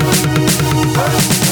Hey.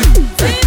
Chesta